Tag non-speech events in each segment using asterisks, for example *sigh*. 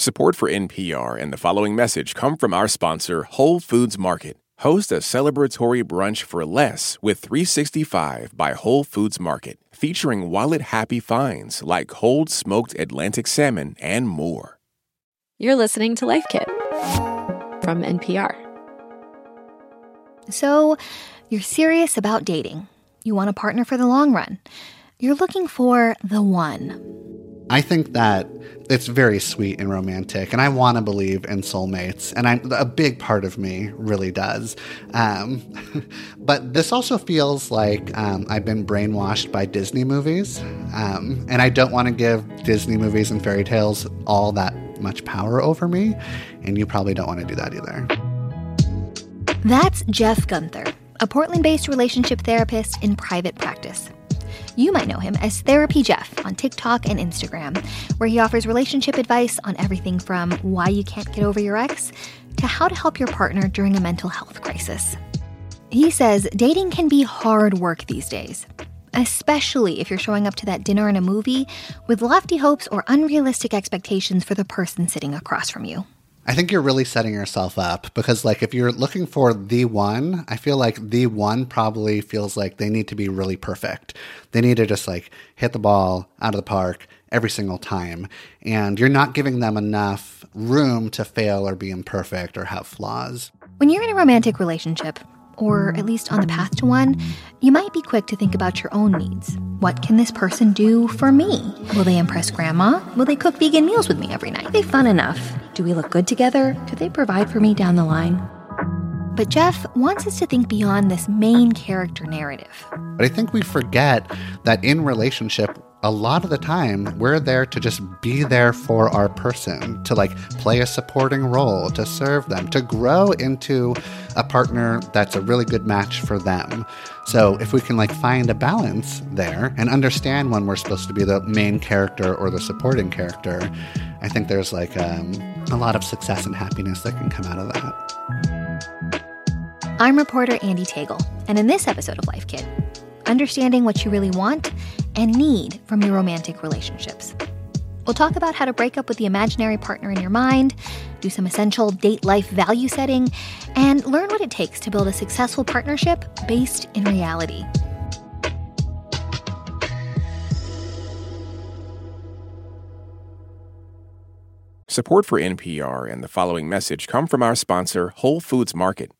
Support for NPR and the following message come from our sponsor, Whole Foods Market. Host a celebratory brunch for less with 365 by Whole Foods Market, featuring wallet happy finds like cold smoked Atlantic salmon and more. You're listening to Life Kit from NPR. So, you're serious about dating. You want a partner for the long run. You're looking for the one. I think that it's very sweet and romantic, and I want to believe in soulmates, and a big part of me really does. Um, *laughs* but this also feels like um, I've been brainwashed by Disney movies, um, and I don't want to give Disney movies and fairy tales all that much power over me, and you probably don't want to do that either. That's Jeff Guenther, a Portland based relationship therapist in private practice. You might know him as Therapy Jeff on TikTok and Instagram, where he offers relationship advice on everything from why you can't get over your ex to how to help your partner during a mental health crisis. He says dating can be hard work these days, especially if you're showing up to that dinner and a movie with lofty hopes or unrealistic expectations for the person sitting across from you. I think you're really setting yourself up because, like, if you're looking for the one, I feel like the one probably feels like they need to be really perfect. They need to just like hit the ball out of the park every single time. And you're not giving them enough room to fail or be imperfect or have flaws. When you're in a romantic relationship, or at least on the path to one, you might be quick to think about your own needs. What can this person do for me? Will they impress grandma? Will they cook vegan meals with me every night? Are they fun enough? Do we look good together? Do they provide for me down the line? But Jeff wants us to think beyond this main character narrative. But I think we forget that in relationship, a lot of the time we're there to just be there for our person to like play a supporting role to serve them to grow into a partner that's a really good match for them. So if we can like find a balance there and understand when we're supposed to be the main character or the supporting character i think there's like um, a lot of success and happiness that can come out of that. I'm reporter Andy tagle and in this episode of life kit understanding what you really want and need from your romantic relationships. We'll talk about how to break up with the imaginary partner in your mind, do some essential date life value setting, and learn what it takes to build a successful partnership based in reality. Support for NPR and the following message come from our sponsor, Whole Foods Market.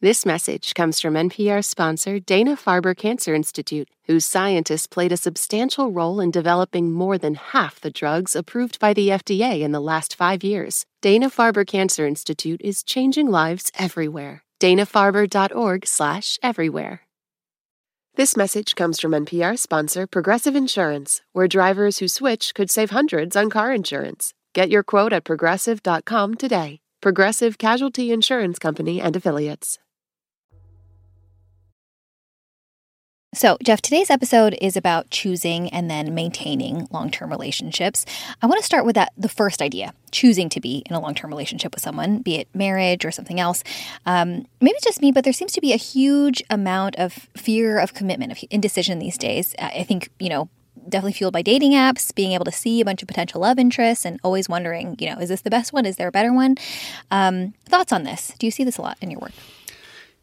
This message comes from NPR sponsor Dana Farber Cancer Institute, whose scientists played a substantial role in developing more than half the drugs approved by the FDA in the last five years. Dana Farber Cancer Institute is changing lives everywhere. DanaFarber.org/everywhere. This message comes from NPR sponsor Progressive Insurance, where drivers who switch could save hundreds on car insurance. Get your quote at progressive.com today. Progressive Casualty Insurance Company and Affiliates. So, Jeff, today's episode is about choosing and then maintaining long term relationships. I want to start with that the first idea choosing to be in a long term relationship with someone, be it marriage or something else. Um, maybe it's just me, but there seems to be a huge amount of fear of commitment, of indecision these days. I think, you know, definitely fueled by dating apps, being able to see a bunch of potential love interests and always wondering, you know, is this the best one? Is there a better one? Um, thoughts on this? Do you see this a lot in your work?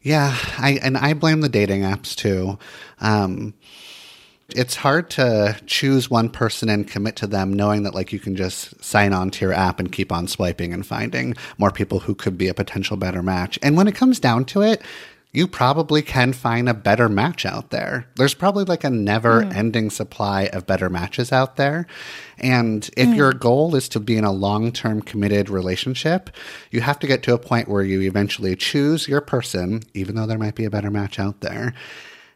Yeah, I and I blame the dating apps too. Um, it's hard to choose one person and commit to them knowing that like you can just sign on to your app and keep on swiping and finding more people who could be a potential better match. And when it comes down to it, you probably can find a better match out there. There's probably like a never ending mm. supply of better matches out there. And if mm. your goal is to be in a long term committed relationship, you have to get to a point where you eventually choose your person, even though there might be a better match out there.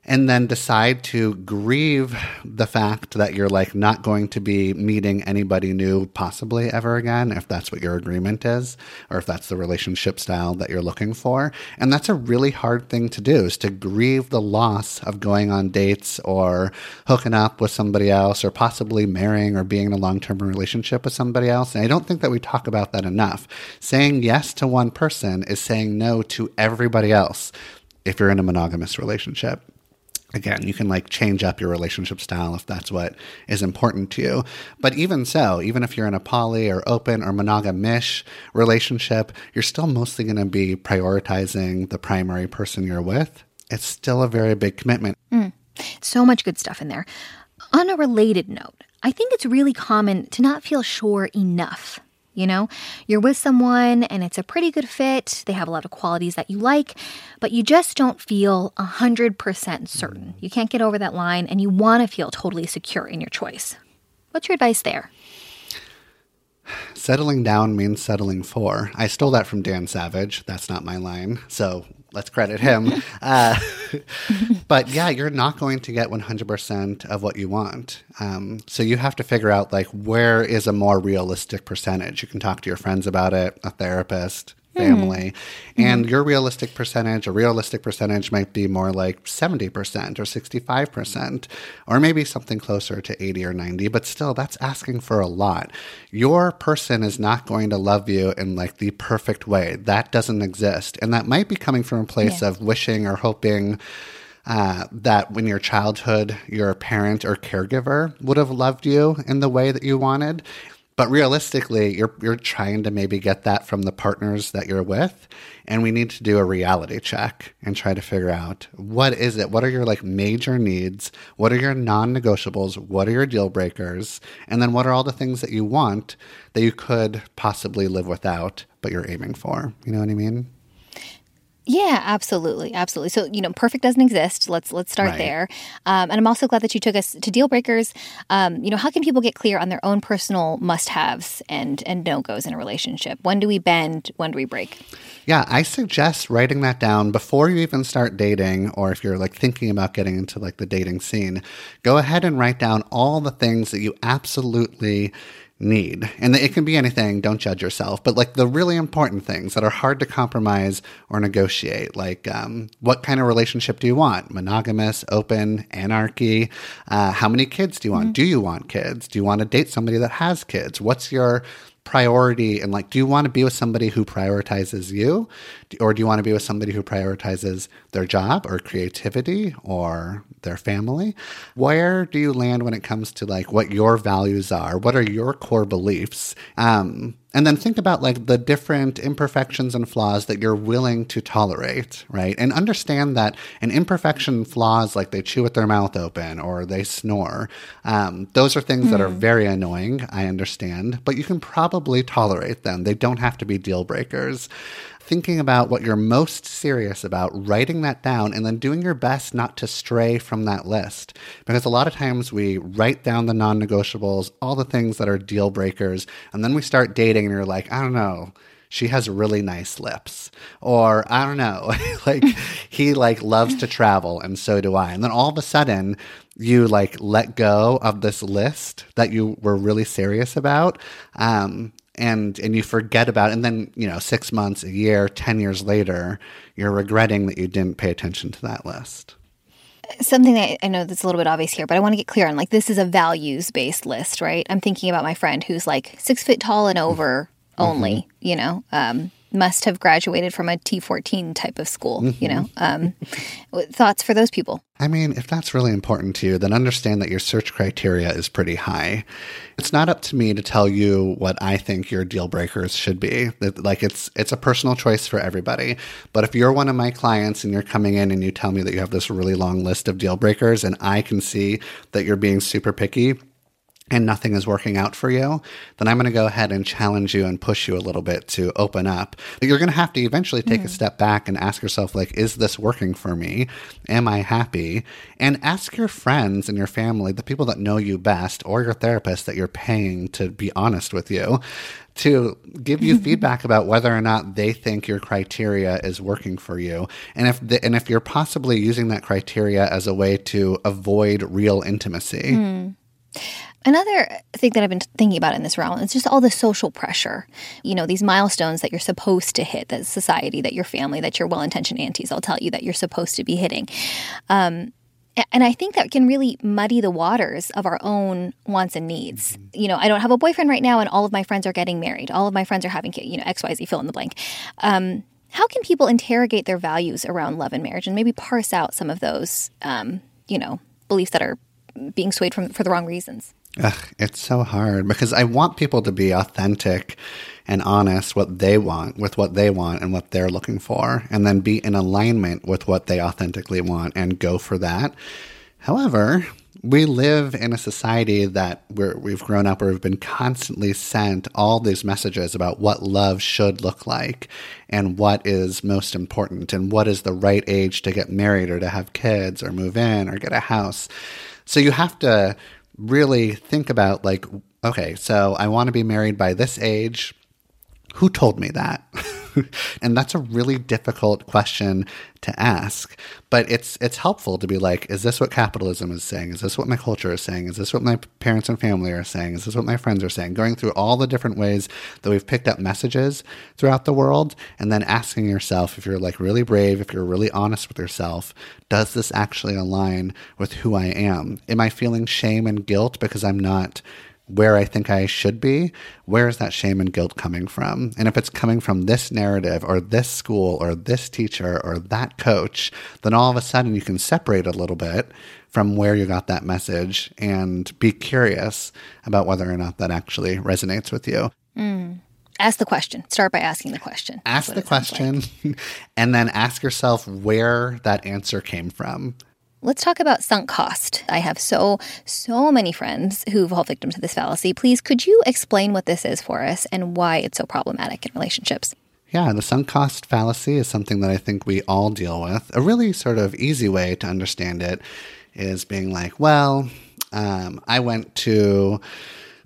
And then decide to grieve the fact that you're like not going to be meeting anybody new possibly ever again if that's what your agreement is or if that's the relationship style that you're looking for. And that's a really hard thing to do is to grieve the loss of going on dates or hooking up with somebody else or possibly marrying or being in a long-term relationship with somebody else. And i don't think that we talk about that enough. Saying yes to one person is saying no to everybody else if you're in a monogamous relationship again, you can like change up your relationship style if that's what is important to you. But even so, even if you're in a poly or open or monogamish relationship, you're still mostly going to be prioritizing the primary person you're with. It's still a very big commitment. Mm. So much good stuff in there. On a related note, I think it's really common to not feel sure enough you know, you're with someone and it's a pretty good fit. They have a lot of qualities that you like, but you just don't feel 100% certain. Mm. You can't get over that line and you want to feel totally secure in your choice. What's your advice there? *sighs* Settling down means settling for. I stole that from Dan Savage. That's not my line. So let's credit him. *laughs* Uh, but yeah, you're not going to get 100% of what you want. Um, so you have to figure out like where is a more realistic percentage. You can talk to your friends about it, a therapist, family. Mm-hmm. And your realistic percentage, a realistic percentage might be more like 70% or 65%, or maybe something closer to 80 or 90, but still that's asking for a lot. Your person is not going to love you in like the perfect way. That doesn't exist. And that might be coming from a place yeah. of wishing or hoping. Uh, that when your childhood, your parent or caregiver would have loved you in the way that you wanted. But realistically, you're you're trying to maybe get that from the partners that you're with, and we need to do a reality check and try to figure out what is it? What are your like major needs? What are your non-negotiables? What are your deal breakers? And then what are all the things that you want that you could possibly live without, but you're aiming for? You know what I mean? Yeah, absolutely, absolutely. So you know, perfect doesn't exist. Let's let's start right. there. Um, and I'm also glad that you took us to deal breakers. Um, you know, how can people get clear on their own personal must-haves and and no-goes in a relationship? When do we bend? When do we break? Yeah, I suggest writing that down before you even start dating, or if you're like thinking about getting into like the dating scene. Go ahead and write down all the things that you absolutely need. And it can be anything, don't judge yourself, but like the really important things that are hard to compromise or negotiate, like um, what kind of relationship do you want? Monogamous, open, anarchy? Uh, how many kids do you want? Mm-hmm. Do you want kids? Do you want to date somebody that has kids? What's your priority and like do you want to be with somebody who prioritizes you? Or do you want to be with somebody who prioritizes their job or creativity or their family? Where do you land when it comes to like what your values are? What are your core beliefs? Um, and then think about like the different imperfections and flaws that you're willing to tolerate right and understand that an imperfection flaws like they chew with their mouth open or they snore um, those are things mm. that are hmm. very annoying i understand but you can probably tolerate them they don't have to be deal breakers thinking about what you're most serious about, writing that down, and then doing your best not to stray from that list. Because a lot of times we write down the non negotiables, all the things that are deal breakers, and then we start dating and you're like, I don't know. She has really nice lips. Or i don't know. *laughs* Like he like loves to travel and so do i. And then all of a sudden you like let go of this list that you were really serious about. Um, and and you forget about it. and then you know six months a year ten years later you're regretting that you didn't pay attention to that list something that i know that's a little bit obvious here but i want to get clear on like this is a values based list right i'm thinking about my friend who's like six foot tall and over mm-hmm. only mm-hmm. you know um, must have graduated from a T14 type of school, mm-hmm. you know. Um, thoughts for those people? I mean, if that's really important to you, then understand that your search criteria is pretty high. It's not up to me to tell you what I think your deal breakers should be. Like it's it's a personal choice for everybody. But if you're one of my clients and you're coming in and you tell me that you have this really long list of deal breakers and I can see that you're being super picky, and nothing is working out for you, then I'm going to go ahead and challenge you and push you a little bit to open up. You're going to have to eventually take mm. a step back and ask yourself, like, is this working for me? Am I happy? And ask your friends and your family, the people that know you best, or your therapist that you're paying to be honest with you, to give you *laughs* feedback about whether or not they think your criteria is working for you and if the, and if you're possibly using that criteria as a way to avoid real intimacy. Mm. Another thing that I've been thinking about in this realm is just all the social pressure. You know, these milestones that you're supposed to hit, that society, that your family, that your well intentioned aunties will tell you that you're supposed to be hitting. Um, and I think that can really muddy the waters of our own wants and needs. You know, I don't have a boyfriend right now, and all of my friends are getting married. All of my friends are having, kids, you know, X, Y, Z, fill in the blank. Um, how can people interrogate their values around love and marriage and maybe parse out some of those, um, you know, beliefs that are being swayed from for the wrong reasons? Ugh, it's so hard because I want people to be authentic and honest what they want with what they want and what they're looking for, and then be in alignment with what they authentically want and go for that. However, we live in a society that we we've grown up where we've been constantly sent all these messages about what love should look like and what is most important and what is the right age to get married or to have kids or move in or get a house. So you have to really think about like, okay, so I want to be married by this age. Who told me that? *laughs* *laughs* and that's a really difficult question to ask. But it's it's helpful to be like, is this what capitalism is saying? Is this what my culture is saying? Is this what my parents and family are saying? Is this what my friends are saying? Going through all the different ways that we've picked up messages throughout the world, and then asking yourself if you're like really brave, if you're really honest with yourself, does this actually align with who I am? Am I feeling shame and guilt because I'm not where I think I should be, where is that shame and guilt coming from? And if it's coming from this narrative or this school or this teacher or that coach, then all of a sudden you can separate a little bit from where you got that message and be curious about whether or not that actually resonates with you. Mm. Ask the question. Start by asking the question. Ask the question like. *laughs* and then ask yourself where that answer came from. Let's talk about sunk cost. I have so, so many friends who fall victim to this fallacy. Please, could you explain what this is for us and why it's so problematic in relationships? Yeah, the sunk cost fallacy is something that I think we all deal with. A really sort of easy way to understand it is being like, well, um, I went to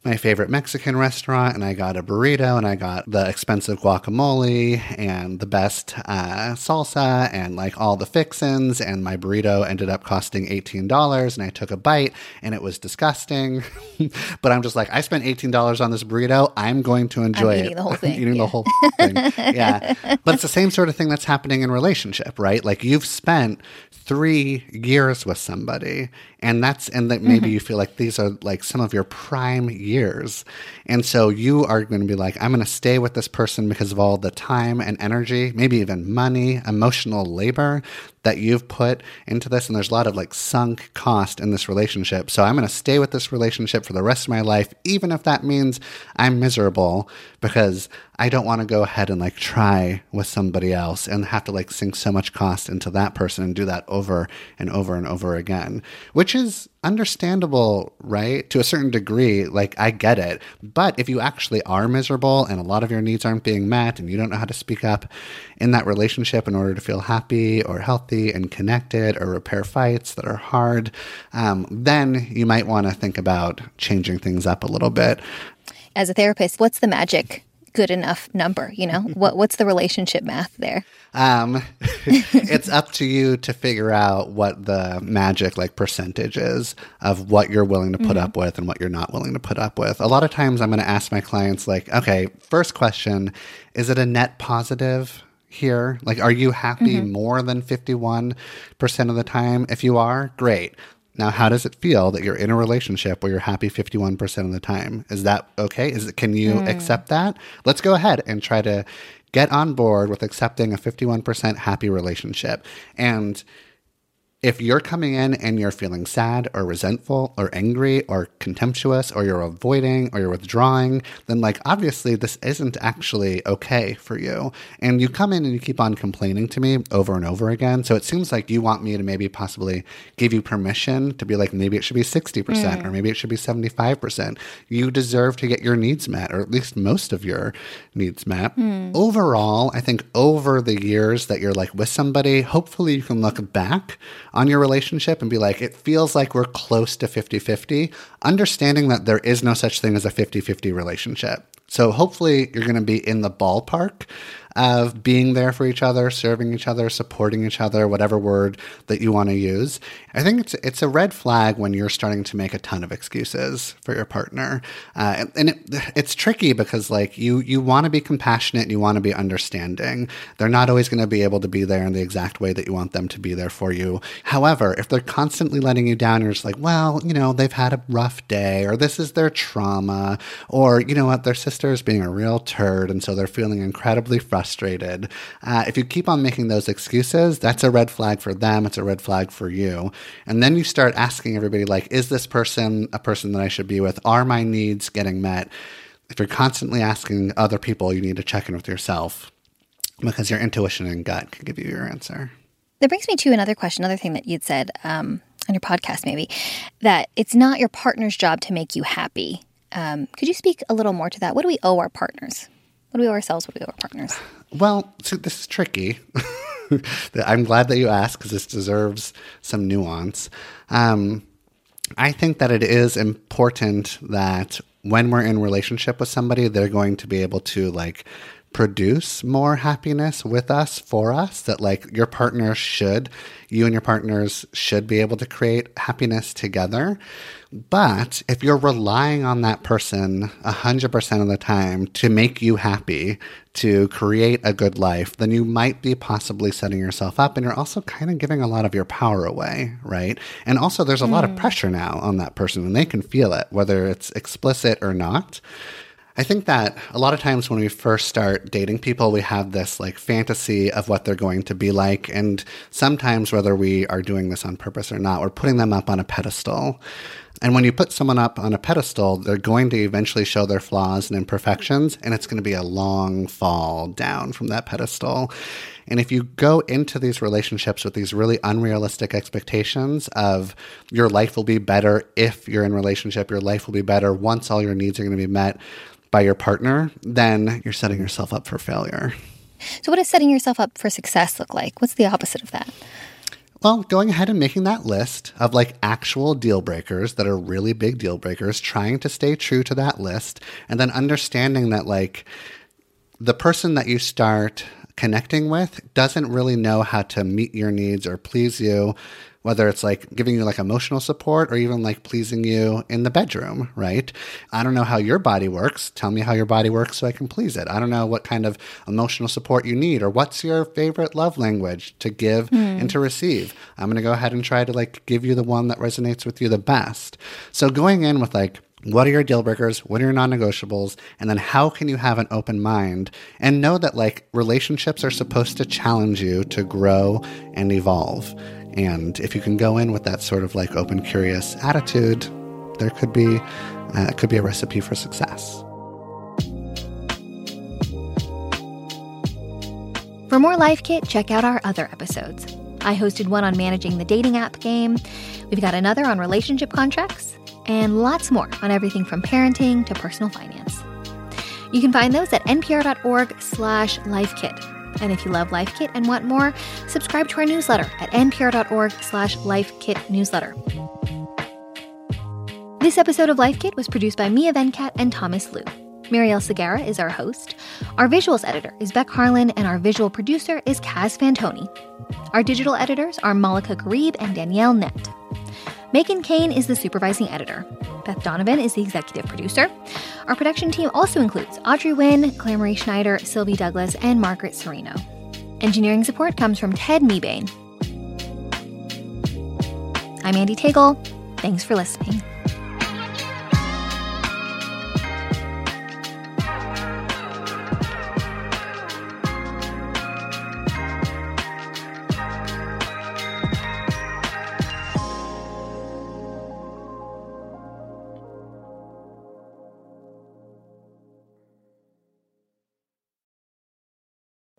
my favorite Mexican restaurant and I got a burrito and I got the expensive guacamole and the best uh, salsa and like all the fixins. And my burrito ended up costing $18 and I took a bite and it was disgusting. *laughs* but I'm just like, I spent $18 on this burrito. I'm going to enjoy it. The whole *laughs* thing. eating yeah. the whole thing. *laughs* yeah. But it's the same sort of thing that's happening in relationship, right? Like you've spent three years with somebody and that's and that maybe mm-hmm. you feel like these are like some of your prime years and so you are going to be like i'm going to stay with this person because of all the time and energy maybe even money emotional labor that you've put into this and there's a lot of like sunk cost in this relationship. So i'm going to stay with this relationship for the rest of my life even if that means i'm miserable because i don't want to go ahead and like try with somebody else and have to like sink so much cost into that person and do that over and over and over again which is understandable, right? To a certain degree, like I get it. But if you actually are miserable and a lot of your needs aren't being met and you don't know how to speak up in that relationship in order to feel happy or healthy and connected or repair fights that are hard, um, then you might want to think about changing things up a little bit. As a therapist, what's the magic good enough number? You know, *laughs* what what's the relationship math there? Um, *laughs* it's up to you to figure out what the magic like percentage is of what you're willing to put mm-hmm. up with and what you're not willing to put up with. A lot of times, I'm going to ask my clients like, okay, first question, is it a net positive? Here, like, are you happy mm-hmm. more than 51% of the time? If you are, great. Now, how does it feel that you're in a relationship where you're happy 51% of the time? Is that okay? Is it, can you mm. accept that? Let's go ahead and try to get on board with accepting a 51% happy relationship. And if you're coming in and you're feeling sad or resentful or angry or contemptuous or you're avoiding or you're withdrawing, then like obviously this isn't actually okay for you. And you come in and you keep on complaining to me over and over again. So it seems like you want me to maybe possibly give you permission to be like, maybe it should be 60% mm. or maybe it should be 75%. You deserve to get your needs met, or at least most of your needs met. Mm. Overall, I think over the years that you're like with somebody, hopefully you can look back on your relationship and be like, it feels like we're close to 50 50, understanding that there is no such thing as a 50 50 relationship. So hopefully you're going to be in the ballpark of being there for each other, serving each other, supporting each other, whatever word that you want to use. I think it's it's a red flag when you're starting to make a ton of excuses for your partner, uh, and, and it, it's tricky because like you you want to be compassionate you want to be understanding. They're not always going to be able to be there in the exact way that you want them to be there for you. However, if they're constantly letting you down, you're just like, well, you know, they've had a rough day, or this is their trauma, or you know what, their sister is being a real turd, and so they're feeling incredibly frustrated frustrated. Uh, if you keep on making those excuses, that's a red flag for them. It's a red flag for you. And then you start asking everybody, like, is this person a person that I should be with? Are my needs getting met? If you're constantly asking other people, you need to check in with yourself because your intuition and gut can give you your answer. That brings me to another question, another thing that you'd said um, on your podcast, maybe, that it's not your partner's job to make you happy. Um, could you speak a little more to that? What do we owe our partners? What do we owe ourselves? Do we owe our partners? Well, this is tricky. *laughs* I'm glad that you asked because this deserves some nuance. Um, I think that it is important that when we're in relationship with somebody, they're going to be able to like produce more happiness with us for us that like your partner should you and your partners should be able to create happiness together but if you're relying on that person 100% of the time to make you happy, to create a good life, then you might be possibly setting yourself up. And you're also kind of giving a lot of your power away, right? And also, there's a mm. lot of hmm. pressure now on that person, and they can feel it, whether it's explicit or not. I think that a lot of times when we first start dating people, we have this like fantasy of what they're going to be like. And sometimes, whether we are doing this on purpose or not, we're putting them up on a pedestal. And when you put someone up on a pedestal, they're going to eventually show their flaws and imperfections, and it's going to be a long fall down from that pedestal. And if you go into these relationships with these really unrealistic expectations of your life will be better if you're in relationship, your life will be better once all your needs are going to be met by your partner, then you're setting yourself up for failure. So what does setting yourself up for success look like? What's the opposite of that? Well, going ahead and making that list of like actual deal breakers that are really big deal breakers, trying to stay true to that list, and then understanding that like the person that you start connecting with doesn't really know how to meet your needs or please you whether it's like giving you like emotional support or even like pleasing you in the bedroom, right? I don't know how your body works. Tell me how your body works so I can please it. I don't know what kind of emotional support you need or what's your favorite love language to give mm. and to receive. I'm going to go ahead and try to like give you the one that resonates with you the best. So going in with like, what are your deal breakers? What are your non negotiables? And then how can you have an open mind and know that like relationships are supposed to challenge you to grow and evolve. And if you can go in with that sort of like open, curious attitude, there could be uh, could be a recipe for success. For more Life Kit, check out our other episodes. I hosted one on managing the dating app game. We've got another on relationship contracts, and lots more on everything from parenting to personal finance. You can find those at npr.org/lifekit. And if you love Life Kit and want more, subscribe to our newsletter at npr.org slash lifekitnewsletter. This episode of Life Kit was produced by Mia Venkat and Thomas Lu. Marielle Segarra is our host. Our visuals editor is Beck Harlan, and our visual producer is Kaz Fantoni. Our digital editors are Malika Gharib and Danielle Nett. Meghan Kane is the supervising editor. Beth Donovan is the executive producer. Our production team also includes Audrey Claire Marie Schneider, Sylvie Douglas, and Margaret Cirino. Engineering support comes from Ted Mebane. I'm Andy Tagle. Thanks for listening.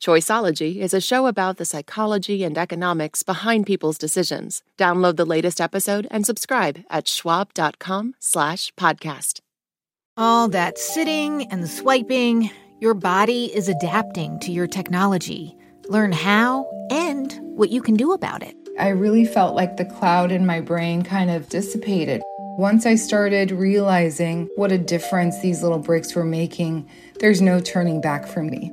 Choiceology is a show about the psychology and economics behind people's decisions. Download the latest episode and subscribe at schwab.com slash podcast. All that sitting and swiping, your body is adapting to your technology. Learn how and what you can do about it. I really felt like the cloud in my brain kind of dissipated. Once I started realizing what a difference these little breaks were making, there's no turning back for me.